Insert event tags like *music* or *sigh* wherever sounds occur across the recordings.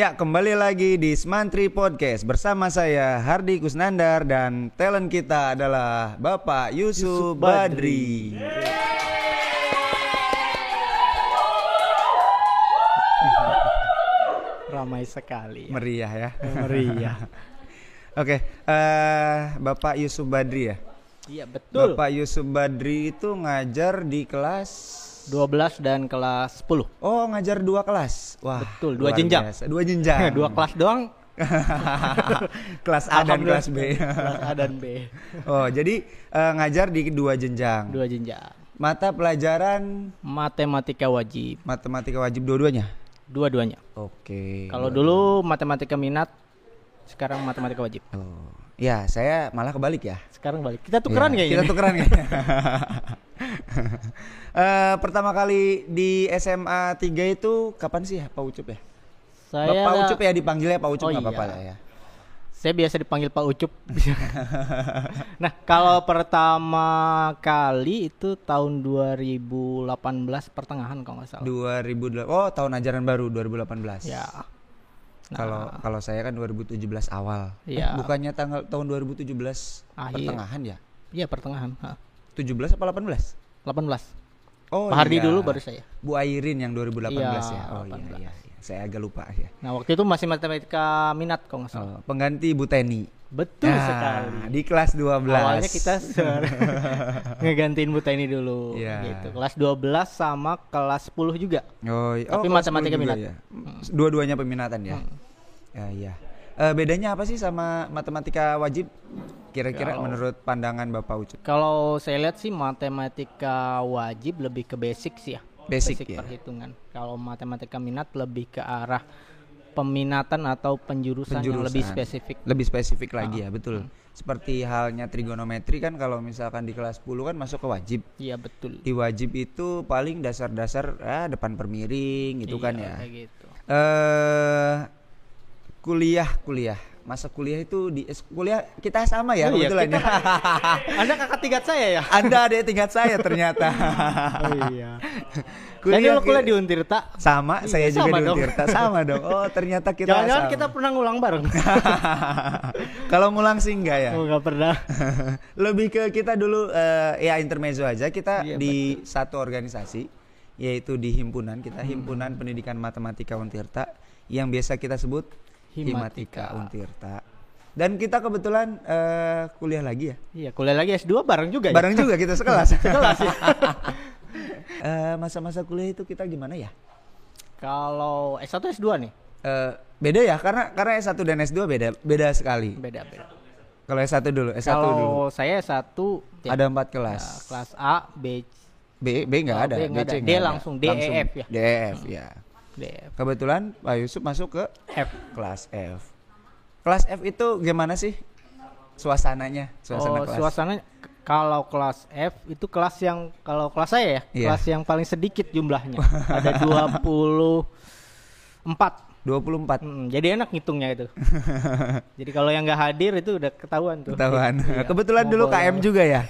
Ya, kembali lagi di Smantri Podcast bersama saya Hardi Kusnandar dan talent kita adalah Bapak Yusuf, Badri. *laughs* Ramai sekali. ya. Meriah ya. Meriah. *laughs* Oke, eh Bapak Yusuf Badri ya. Iya betul. Bapak Yusuf Badri itu ngajar di kelas 12 dan kelas 10. Oh, ngajar dua kelas. Wah, Betul, dua jenjang. biasa. Dua jenjang. *laughs* Dua kelas doang. *laughs* kelas A dan kelas B. kelas A dan B. *laughs* oh, jadi eh, ngajar di dua jenjang. Dua jenjang. Mata pelajaran Matematika wajib. matematika wajib dua-duanya. Dua-duanya. Oke. Kalau dulu matematika minat, sekarang matematika wajib. Oh. Ya, saya malah kebalik ya. Sekarang balik. Kita tukeran Ya, kayaknya. Kita tukeran *laughs* kayaknya. *laughs* Eh, pertama kali di SMA 3 itu kapan sih ya Pak Ucup ya? Saya Bapak Ucup ya dipanggilnya Pak Ucup Oh, nggak apa-apa iya. lah ya. Saya biasa dipanggil Pak Ucup. *laughs* nah, kalau pertama kali itu tahun 2018 pertengahan kalau nggak salah. 2008 Oh, tahun ajaran baru 2018. Ya. Kalau kalau saya kan 2017 awal. Eh, Iya. bukannya tanggal tahun 2017 Akhir. pertengahan ya? Iya, pertengahan. Ha. 17 apa 18? 18. Oh, Pak Hardi iya. dulu baru saya. Bu Airin yang 2018 Iya, ya. Oh iya, 18. iya, iya. Saya agak lupa ya. Nah, waktu itu masih matematika minat kalau nggak salah. Oh, pengganti Bu Teni. Betul Nah, sekali. Di kelas 12. Awalnya kita *laughs* ngegantiin Bu Teni dulu Iya. gitu. Kelas 12 sama kelas 10 juga. Oh, i- Tapi kelas matematika 10 juga minat. ya. Dua-duanya peminatan ya. Ya, iya. Eh, bedanya apa sih sama matematika wajib? Kira-kira menurut pandangan Bapak Ucup? Kalau saya lihat sih matematika wajib lebih ke basic sih ya. Basic ya. perhitungan. Kalau matematika minat lebih ke arah peminatan atau penjurusan, yang lebih Penjurusan. spesifik. Lebih spesifik lagi Ah. ya, betul. Seperti halnya trigonometri kan kalau misalkan di kelas 10 kan masuk ke wajib. Iya betul. Di wajib itu paling dasar-dasar ah, depan permiring gitu kan Iya, ya. Kayak gitu. Eh kuliah kuliah masa kuliah itu di kuliah kita sama ya Oh iya, kebetulan ya. Anda kakak tingkat saya ya? Anda adik tingkat saya ternyata. *laughs* Oh iya. *laughs* saya dulu kuliah di Untirta. sama Iya, saya juga sama di dong. Untirta sama *laughs* dong. Oh ternyata kita Jangan-jangan sama. kita pernah ngulang bareng. Kalau ngulang sih enggak ya. oh nggak pernah. Lebih ke kita dulu eh, ya intermezzo aja kita Iya, di satu organisasi yaitu di himpunan kita Hmm. himpunan pendidikan matematika Untirta yang biasa kita sebut Himatika Himatika. Untirta. Dan kita kebetulan eh, kuliah lagi ya. Iya, kuliah lagi S2 bareng juga ya? Bareng juga kita sekelas. *laughs* Sekelas ya. *laughs* Eh, masa-masa kuliah itu kita gimana ya? Kalau S1 S2 nih? Eh, beda ya karena karena S1 dan S2 beda beda sekali. Beda-beda. Kalau S1 dulu, S1 Kalau dulu. saya S1 ya, Ada empat kelas. ya, kelas A, B, B B enggak Oh, ada, B nggak BC ada. D nggak ada. langsung, D, E, F ya? D, E, F ya. Kebetulan Pak Yusuf masuk ke F. kelas F. Kelas F itu gimana sih suasananya? Suasana oh, kelas. suasana kalau kelas F itu kelas yang kalau kelas saya ya, Iya. kelas yang paling sedikit jumlahnya. *laughs* ada 24. 24 Mm, jadi enak ngitungnya itu. *laughs* jadi kalau yang nggak hadir itu udah ketahuan tuh. ketahuan. *laughs* Iya. Kebetulan dulu Mau KM juga ya.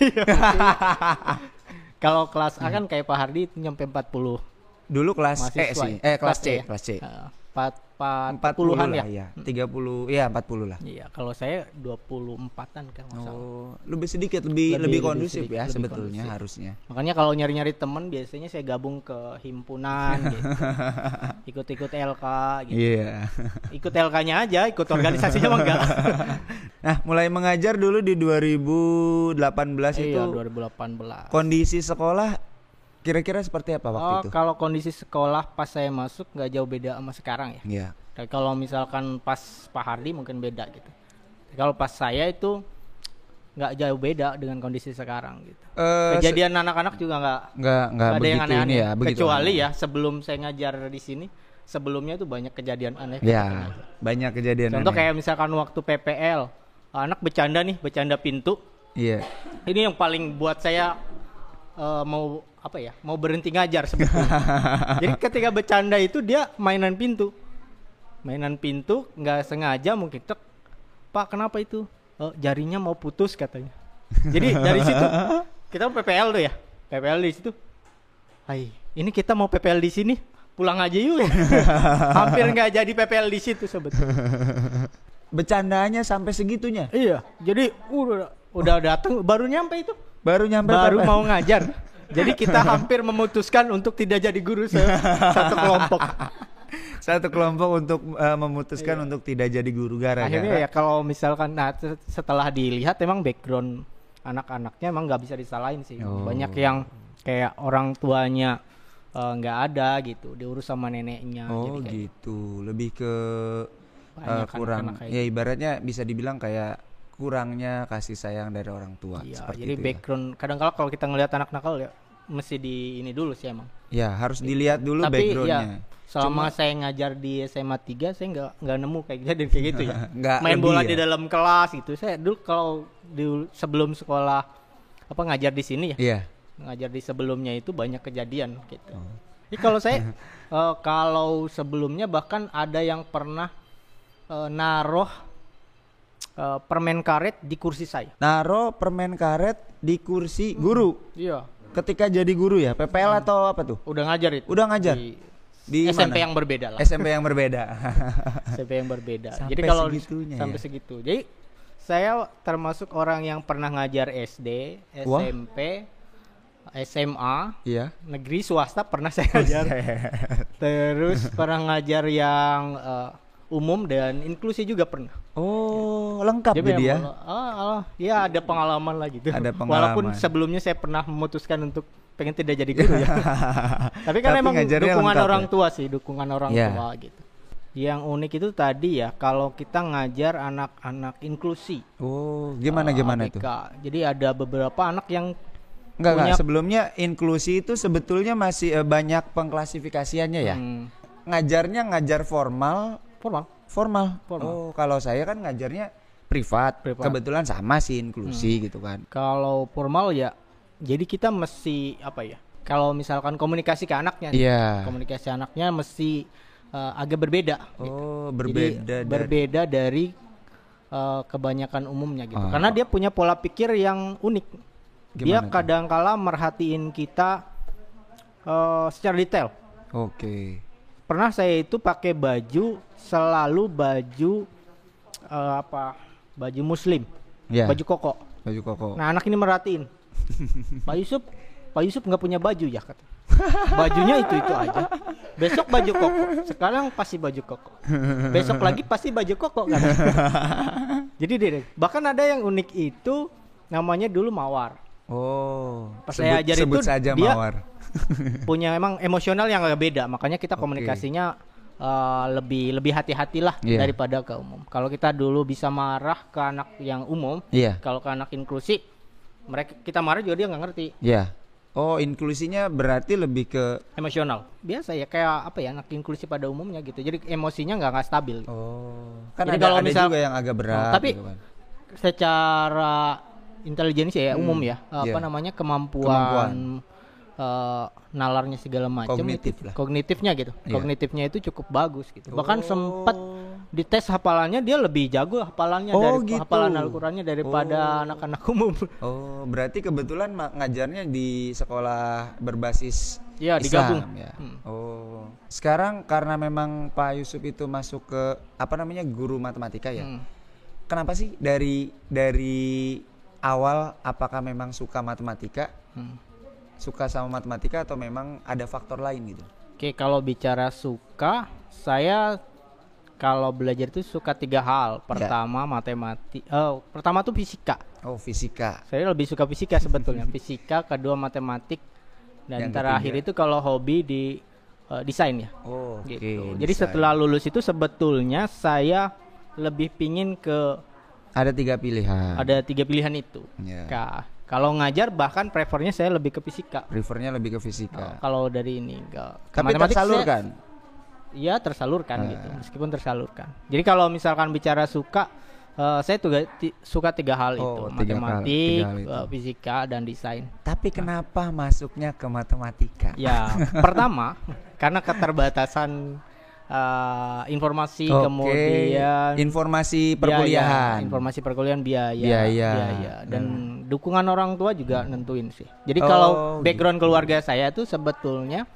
Kalau kelas A Hmm. kan kayak Pak Hardi itu nyampe 40 dulu kelas E sih. ya? Eh kelas C, ya? kelas C. Heeh, Empat, empat, 40 puluhan lah ya. ya. 30 ya 40 lah. Iya, kalau saya 24-an kan nggak salah. Oh, lebih sedikit lebih Lebih- lebih, lebih kondusif sedikit, ya lebih sebetulnya kondusif. harusnya. Makanya kalau nyari-nyari temen biasanya saya gabung ke himpunan *laughs* gitu. Ikut-ikut LK gitu. Iya. Ikut LK-nya aja, ikut organisasinya mah enggak. *laughs* Nah, mulai mengajar dulu di 2018 itu iya, 2018. kondisi sekolah kira-kira seperti apa waktu Oh, itu? kalau kondisi sekolah pas saya masuk nggak jauh beda sama sekarang ya. Iya. Kayak kalau misalkan pas Pak Hardi mungkin beda gitu. Kalau pas saya itu nggak jauh beda dengan kondisi sekarang gitu. Se- Kejadian anak-anak juga nggak nggak nggak ada yang aneh-aneh ya, kecuali aneh. ya sebelum saya ngajar di sini sebelumnya tuh banyak kejadian aneh Ya, banyak kejadian. contoh aneh. kayak misalkan waktu PPL anak bercanda nih bercanda pintu Iya. ini yang paling buat saya eh, mau apa ya mau berhenti ngajar sebetulnya *laughs* jadi ketika bercanda itu dia mainan pintu mainan pintu nggak sengaja mungkin tek pak kenapa itu "Eh, jarinya mau putus katanya jadi dari situ kita PPL tuh ya PPL di situ Hai ini kita mau PPL di sini pulang aja yuk. *laughs* Hampir nggak jadi PPL di situ sebetulnya. Bercandanya sampai segitunya. iya, jadi udah udah datang baru nyampe itu. Baru nyampe Baru PPL. mau ngajar. *laughs* Jadi kita hampir memutuskan untuk tidak jadi guru se- *laughs* satu kelompok. satu kelompok untuk eh, memutuskan untuk tidak jadi guru gara-gara. Iya. Akhirnya ya kalau misalkan nah se- setelah dilihat emang background anak-anaknya emang nggak bisa disalahin sih. Oh. Banyak yang kayak orang tuanya eh, nggak ada gitu, diurus sama neneknya. Oh jadi kayak gitu, lebih ke Banyak kurang ya ibaratnya bisa dibilang kayak kurangnya kasih sayang dari orang tua Iya, seperti jadi itu ya. background kadang kala kalau kita ngelihat anak nakal ya mesti di ini dulu sih emang. Ya harus dilihat dulu Tapi backgroundnya. ya selama saya ngajar di SMA 3 saya nggak nggak nemu kayak kejadian kayak gitu ya. *laughs* Nggak Main bola ya? di dalam kelas gitu. Saya dulu kalau di sebelum sekolah apa ngajar di sini ya. Iya. Ngajar di sebelumnya itu banyak kejadian gitu. Oh. Jadi kalau saya *laughs* eh, kalau sebelumnya bahkan ada yang pernah eh, naruh eh, permen karet di kursi saya. Naro permen karet di kursi guru. Iya. Ketika jadi guru ya, PPL atau apa tuh? Udah ngajar itu. Udah ngajar? Di, Di SMP mana? yang berbeda lah. SMP yang berbeda. *laughs* SMP yang berbeda. Sampai Jadi kalau segitunya sampai ya? segitu. Jadi saya termasuk orang yang pernah ngajar SD, Wah. SMP, SMA, Iya. negeri swasta pernah saya ngajar. *laughs* Terus pernah ngajar yang eh, umum dan inklusi juga pernah. Oh, lengkap jadi, memang ya. ah, ah, ya ada pengalaman lah gitu. Ada Walaupun pengalaman. sebelumnya saya pernah memutuskan untuk pengen tidak jadi guru ya. *laughs* Tapi kan Tapi emang dukungan orang ya? tua sih, dukungan orang Ya. tua gitu. Yang unik itu tadi ya, kalau kita ngajar anak-anak inklusi. Oh, gimana eh, gimana ABK. itu? Jadi ada beberapa anak yang Enggak, enggak. punya- Sebelumnya inklusi itu sebetulnya masih eh, banyak pengklasifikasiannya ya. hmm, Ngajarnya ngajar formal, formal. formal. Formal. Oh, kalau saya kan ngajarnya privat. Privat. Kebetulan sama sih inklusi gitu kan. Kalau formal ya, jadi kita mesti apa ya? Kalau misalkan komunikasi ke anaknya, nih, Iya. komunikasi anaknya mesti eh, agak berbeda. Oh, Jadi, berbeda dari berbeda dari eh, kebanyakan umumnya gitu. Ah. Karena dia punya pola pikir yang unik. dia Gimana tuh? kadangkala merhatiin kita eh, secara detail. Oke. Pernah saya itu pakai baju selalu baju eh, apa? Baju muslim, Ya. baju koko. Baju koko. Nah, anak ini merhatiin. *laughs* Pak Yusuf, Pak Yusuf nggak punya baju ya kata. Bajunya itu itu aja. Besok baju koko, sekarang pasti baju koko. Besok lagi pasti baju koko kan. *laughs* Jadi dia bahkan ada yang unik itu namanya dulu mawar. Oh. Pas sebut, saya ajar sebut itu, saja dia- mawar. *laughs* Punya emang emosional yang agak beda, makanya kita komunikasinya eh, lebih lebih hati-hatilah Iya. daripada ke umum. Kalau kita dulu bisa marah ke anak yang umum, Iya. kalau ke anak inklusi mereka kita marah juga dia nggak ngerti Iya. Oh, inklusinya berarti lebih ke emosional biasa ya kayak apa ya anak inklusi pada umumnya gitu jadi emosinya nggak nggak stabil Oh. Kan Jadi ada, kalau ada misal- juga yang agak berat Oh, tapi gitu kan. secara intelijensi ya umum ya apa iya. namanya kemampuan, Kemampuan. Eh, nalarnya segala macam Kognitif itu lah. kognitifnya gitu Iya. kognitifnya itu cukup bagus gitu bahkan Oh. sempat dites hafalannya dia lebih jago hafalannya Oh, dari gitu. hafalan Al-Qur'annya daripada anak-anak umum Oh, berarti kebetulan ngajarnya di sekolah berbasis Iya, Islam, digabung. ya. Hmm. Oh. Sekarang karena memang Pak Yusuf itu masuk ke apa namanya guru matematika ya. Hmm. Kenapa sih dari dari awal apakah memang suka matematika? Hmm. Suka sama matematika atau memang ada faktor lain gitu? Oke, kalau bicara suka, saya kalau belajar itu suka tiga hal. Pertama matematik, oh, pertama tuh fisika. Oh, fisika. Saya lebih suka fisika sebetulnya. *laughs* fisika, kedua matematik, dan Yang terakhir ketiga? itu kalau hobi di eh, desain ya. Oh, oke. Gitu. Jadi setelah lulus itu sebetulnya saya lebih pingin ke ada tiga pilihan. ada tiga pilihan itu. Ya. Ka- kalau ngajar bahkan prefernya saya lebih ke fisika. Prefernya lebih ke fisika. Kalau dari ini enggak. Tapi tersalurkan. Iya tersalurkan Ah. gitu, meskipun tersalurkan. Jadi kalau misalkan bicara suka, eh, saya tuh ti- suka tiga hal Oh, itu, tiga hal- matematik, tiga hal itu. eh, fisika dan desain. Tapi kenapa masuknya ke matematika? Ya, *laughs* pertama karena keterbatasan eh, informasi, Oke, kemudian informasi biaya, perkuliahan. informasi perkuliahan biaya, Biaya. dan dukungan orang tua juga nentuin sih. Jadi Oh, kalau gitu. background keluarga saya tuh sebetulnya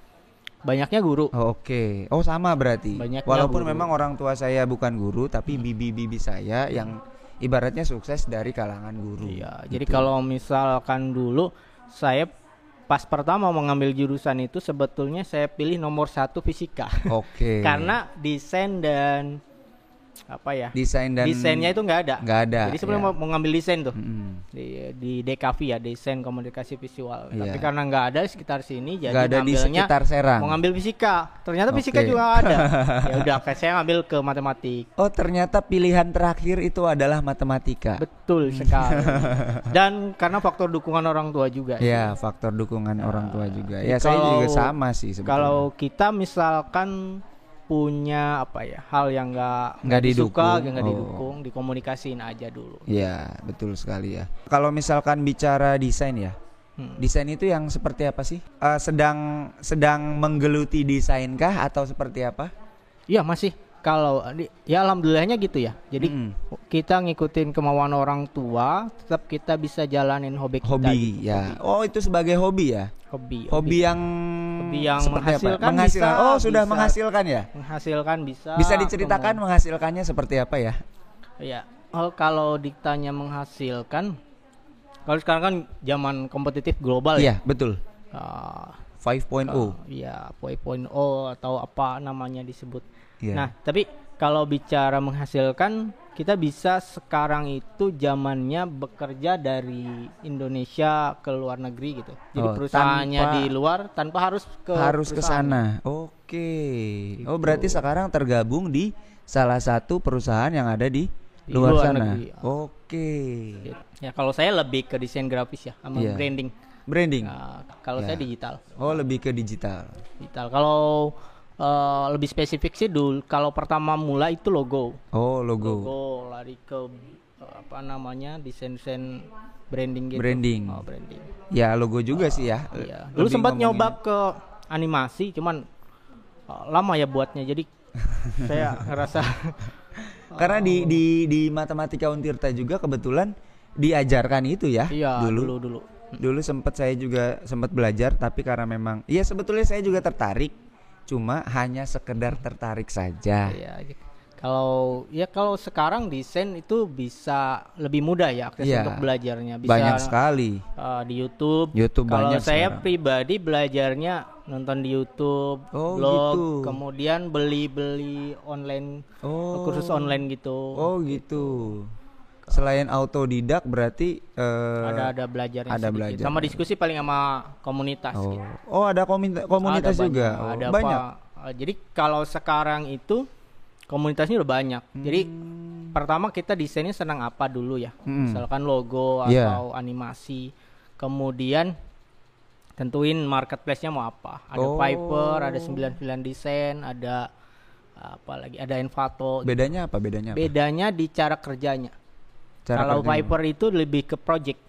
banyaknya guru. Oke. Oh, sama berarti. Banyaknya Walaupun guru. memang orang tua saya bukan guru, tapi bibi-bibi saya yang ibaratnya sukses dari kalangan guru. Iya, jadi Gitu. kalau misalkan dulu saya pas pertama mau ngambil jurusan itu sebetulnya saya pilih nomor satu fisika. Oke. *laughs* Karena desain dan apa ya? desain dan Desainnya itu nggak ada. nggak ada. Jadi sebelum ya. mau, mau ngambil desain tuh Mm-mm. di di DKV ya, desain komunikasi visual. Iya. Tapi karena nggak ada di sekitar sini jadi nggak ada di sekitar Serang. mau ngambil fisika. Ternyata fisika Oke. juga ada. *laughs* ya udah kayak saya ngambil ke matematik. Oh, ternyata pilihan terakhir itu adalah matematika. Betul sekali. *laughs* Dan karena faktor dukungan orang tua juga. sih. Ya, faktor dukungan orang tua juga. jadi Ya, saya juga kalau- sama sih sebetulnya. Kalau kita misalkan punya apa ya hal yang nggak Nggak disuka, didukung. nggak Oh. didukung, dikomunikasiin aja dulu. Ya, betul sekali ya. Kalau misalkan bicara desain ya, Hmm. desain itu yang seperti apa sih? Eh, sedang sedang menggeluti desain kah atau seperti apa? Iya masih. Kalau ya alhamdulillahnya gitu ya. Jadi Mm. kita ngikutin kemauan orang tua, tetap kita bisa jalanin hobi kita. Hobi gitu. ya. Oh, itu sebagai hobi ya. Hobi. Hobi yang Hobi yang seperti apa? menghasilkan Menghasilkan. bisa, oh, sudah bisa. menghasilkan ya. menghasilkan bisa. Bisa diceritakan menghasilkannya seperti apa ya? Ya, oh, kalau ditanya menghasilkan, kalau sekarang kan zaman kompetitif global ya. Iya, betul. Ah, 5.0. ya, 4.0 atau apa namanya disebut. Iya. Nah, tapi kalau bicara menghasilkan, kita bisa sekarang itu zamannya bekerja dari Indonesia ke luar negeri gitu. Jadi Oh, perusahaannya tanpa- di luar tanpa harus ke harus ke sana. Oke. Oh, berarti sekarang tergabung di salah satu perusahaan yang ada di, Di luar, luar sana. negeri. Oke. Ya, kalau saya lebih ke desain grafis ya sama Iya. branding. Branding. Nah, kalau Ya. saya digital. Oh, lebih ke digital. Digital. Kalau eh, lebih spesifik sih dulu kalau pertama mulai itu logo. Oh, logo. Logo lari ke apa namanya? desain-desain branding gitu. Branding. Oh, branding. Ya, logo juga sih ya. Iya. Dulu sempat nyoba ke animasi cuman eh, lama ya buatnya. Jadi *laughs* saya ngerasa *laughs* Karena di di di Matematika Untirta juga kebetulan diajarkan itu ya iya dulu. dulu dulu. Dulu sempat saya juga sempat belajar tapi karena memang iya sebetulnya saya juga tertarik cuma hanya sekedar tertarik saja. Iya. Kalau ya kalau sekarang desain itu bisa lebih mudah ya akses Iya. untuk belajarnya. Bisa Banyak sekali. uh, di YouTube. YouTube Kalau banyak saya sekarang. pribadi belajarnya nonton di YouTube, Oh, blog, gitu. kemudian beli-beli online Oh. kursus online gitu. Oh gitu. Selain autodidak berarti eh, ada ada belajarnya ada sedikit. belajar. Sama diskusi paling sama komunitas Oh, gitu. oh ada komuni- komunitas Ada juga. banyak, Oh, ada banyak. apa- uh, jadi kalau sekarang itu komunitasnya udah banyak. Jadi pertama kita desainnya senang apa dulu ya. Hmm. Misalkan logo Iya. atau animasi. Kemudian tentuin marketplace-nya mau apa. Ada Oh. Fiverr, ada 99 desain, ada apa lagi? Ada Envato. Bedanya apa? Bedanya apa? Bedanya di cara kerjanya. Cara Kalau kerjanya. Fiverr itu lebih ke project.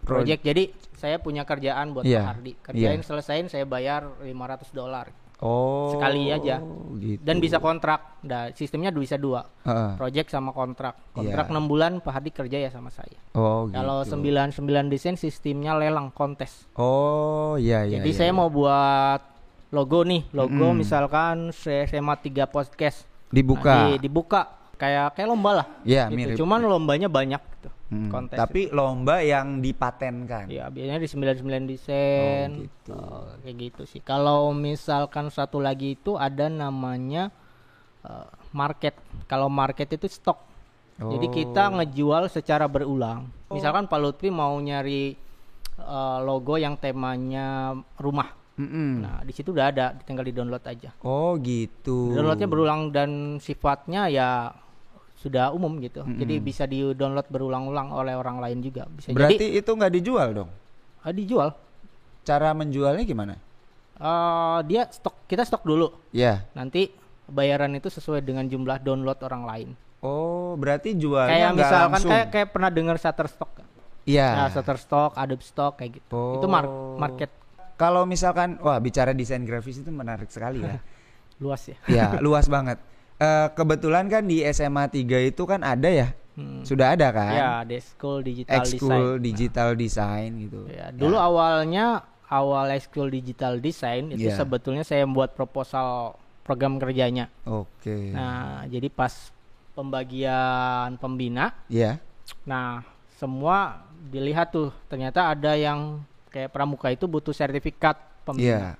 Pro- Project. Jadi saya punya kerjaan buat Iya, Pak Hardi. Kerjain iya. selesain saya bayar 500 dolar. Oh. sekali aja. Gitu. Dan bisa kontrak. Nah, sistemnya bisa dua. Heeh. Project sama kontrak. Kontrak Iya. 6 bulan Pak Hardi kerja ya sama saya. Oh, Kalau gitu. 99 desain sistemnya lelang kontes. Oh, iya iya. Jadi iya, saya iya. mau buat logo nih, logo Mm-mm. misalkan SMA 3 podcast. dibuka. Nah, di- dibuka kayak kayak lomba lah. Iya, gitu. mirip. Cuman lombanya banyak gitu. Hmm, Kontes. Tapi lomba yang dipatenkan. Ya, biasanya di 99 desain. Oh, gitu. Oh, kayak gitu sih. Kalau misalkan satu lagi itu ada namanya eh, market. Kalau market itu stok. Jadi Oh. kita ngejual secara berulang. Misalkan Pak Lutfi mau nyari eh, logo yang temanya rumah. Mm-mm. Nah, di situ udah ada, tinggal di-download aja. Oh, gitu. Downloadnya berulang dan sifatnya ya sudah umum gitu. Jadi bisa di-download berulang-ulang oleh orang lain juga. Bisa Berarti jadi itu nggak dijual dong? eh, dijual. Cara menjualnya gimana? Eh, dia stok kita stok dulu. Ya. Nanti bayaran itu sesuai dengan jumlah download orang lain. Oh, berarti jualnya kayak misalkan langsung. kayak kayak pernah dengar Shutterstock. Iya. Nah, Shutterstock, Adobe Stock kayak gitu. Itu mar- Oh. market Kalau misalkan, wah bicara desain grafis itu menarik sekali ya. *laughs* luas ya. ya, luas banget. Eh, kebetulan kan di SMA 3 itu kan ada ya, Hmm. sudah ada kan? Ya, di school digital Ekskul design. digital design gitu. Ya, dulu awalnya awal ekskul digital design itu Iya. sebetulnya saya membuat proposal program kerjanya. Oke. Nah, jadi pas pembagian pembina, Ya. nah semua dilihat tuh ternyata ada yang kayak pramuka itu butuh sertifikat pembina.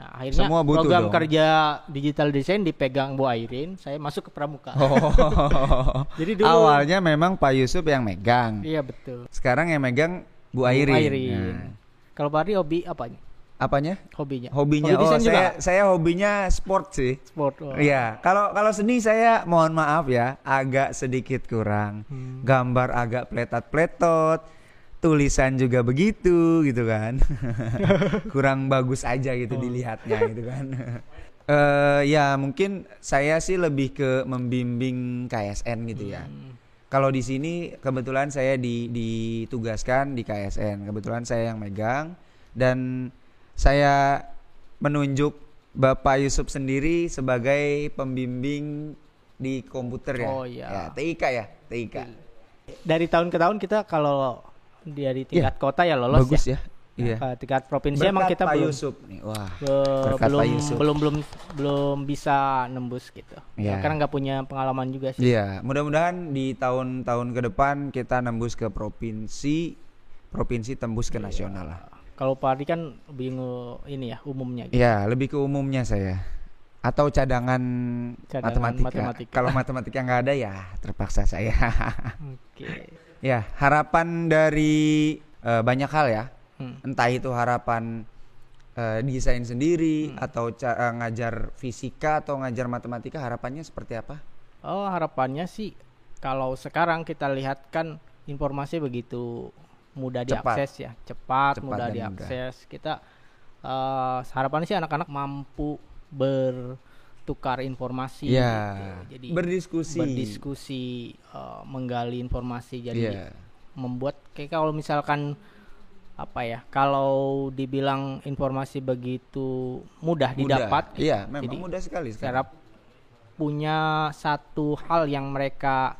Nah, akhirnya Semua butuh program dong. kerja digital design dipegang Bu Airin, saya masuk ke pramuka. Oh. *laughs* Jadi dulu Awalnya memang Pak Yusuf yang megang. Iya betul. Sekarang yang megang Bu Bu Airin. Airin. Nah, Kalau Pak Ari hobi apanya? apanya? Hobinya. Hobinya. Hobi oh, desain juga saya saya hobinya sport sih. sport. oh. Iya, kalau kalau seni saya mohon maaf ya, agak sedikit kurang. Hmm. Gambar agak pletot-pletot, tulisan juga begitu gitu kan. *laughs* kurang bagus aja gitu Oh. dilihatnya gitu kan. *laughs* Eh ya mungkin saya sih lebih ke membimbing KSN gitu ya. Hmm. Kalau di sini kebetulan saya di, ditugaskan di KSN. Kebetulan saya yang megang dan saya menunjuk Bapak Yusuf sendiri sebagai pembimbing di komputer ya. Oh, iya. Ya, TIK ya, TIK. Dari tahun ke tahun kita kalau dari tingkat kota ya Iya. lolos Bagus ya. ya. Iya. Ke tingkat provinsi emang Berkat kita Pak belum Yusuf nih. Wah. be- berkat Pak belum Yusuf. belum belum belum bisa nembus gitu. Iya. Karena nggak punya pengalaman juga sih. Iya, mudah-mudahan di tahun-tahun ke depan kita nembus ke provinsi, provinsi tembus ke Iya. nasional lah. Kalau Pak Ari kan bingung ini ya umumnya gitu. Ya, lebih ke umumnya saya. Atau cadangan, Cadangan matematika. matematika. Kalau matematika nggak ada ya terpaksa saya. Oke. Ya, harapan dari eh, banyak hal ya. Hmm. Entah itu harapan eh, desain sendiri Hmm. atau eh, ngajar fisika atau ngajar matematika harapannya seperti apa? Oh harapannya sih kalau sekarang kita lihat kan informasi begitu mudah Cepat. diakses ya, cepat, Cepat mudah diakses. Kita eh, harapannya sih anak-anak mampu bertukar informasi, Ya, gitu. jadi berdiskusi. berdiskusi, eh, menggali informasi. Jadi Iya. membuat kayak kalau misalkan apa ya, kalau dibilang informasi begitu mudah, didapat, gitu. Iya, memang Jadi, mudah sekali harap punya satu hal yang mereka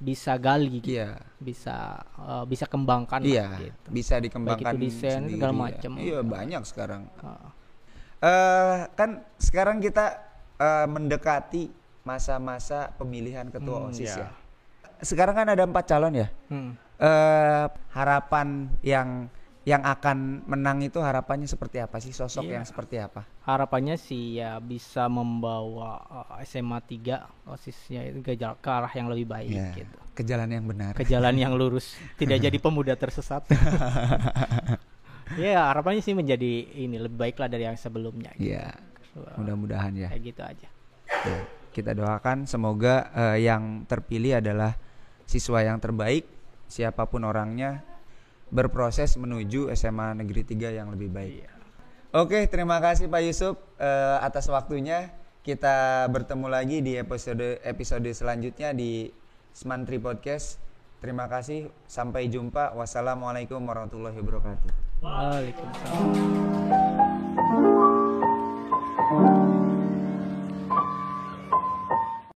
bisa gali gitu, Iya. bisa eh, bisa kembangkan lah, Iya, gitu. bisa dikembangkan Baik itu desain, sendiri segala macam. Iya, banyak sekarang. Heeh. eh kan sekarang kita eh, mendekati masa-masa pemilihan ketua Hmm, OSIS ya. ya. Sekarang kan ada empat calon ya. Hmm. eh harapan yang yang akan menang itu harapannya seperti apa sih? Sosok Iya. yang seperti apa? Harapannya sih ya bisa membawa eh, SMA 3 OSISnya itu ke, ke arah yang lebih baik Ya, gitu. ke jalan yang benar. Ke jalan yang lurus, *laughs* tidak jadi pemuda tersesat. *laughs* ya, harapannya sih menjadi ini lebih baik lah dari yang sebelumnya. gitu. Wah, mudah-mudahan ya. Kayak gitu aja. Ya, Kita doakan semoga eh, yang terpilih adalah siswa yang terbaik, siapa pun orangnya, berproses menuju SMA Negeri 3 yang lebih baik. Oke, terima kasih Pak Yusuf eh, atas waktunya. Kita bertemu lagi di episode episode selanjutnya di Smantri Podcast. Terima kasih, sampai jumpa. Wassalamualaikum warahmatullahi wabarakatuh. Waalaikumsalam.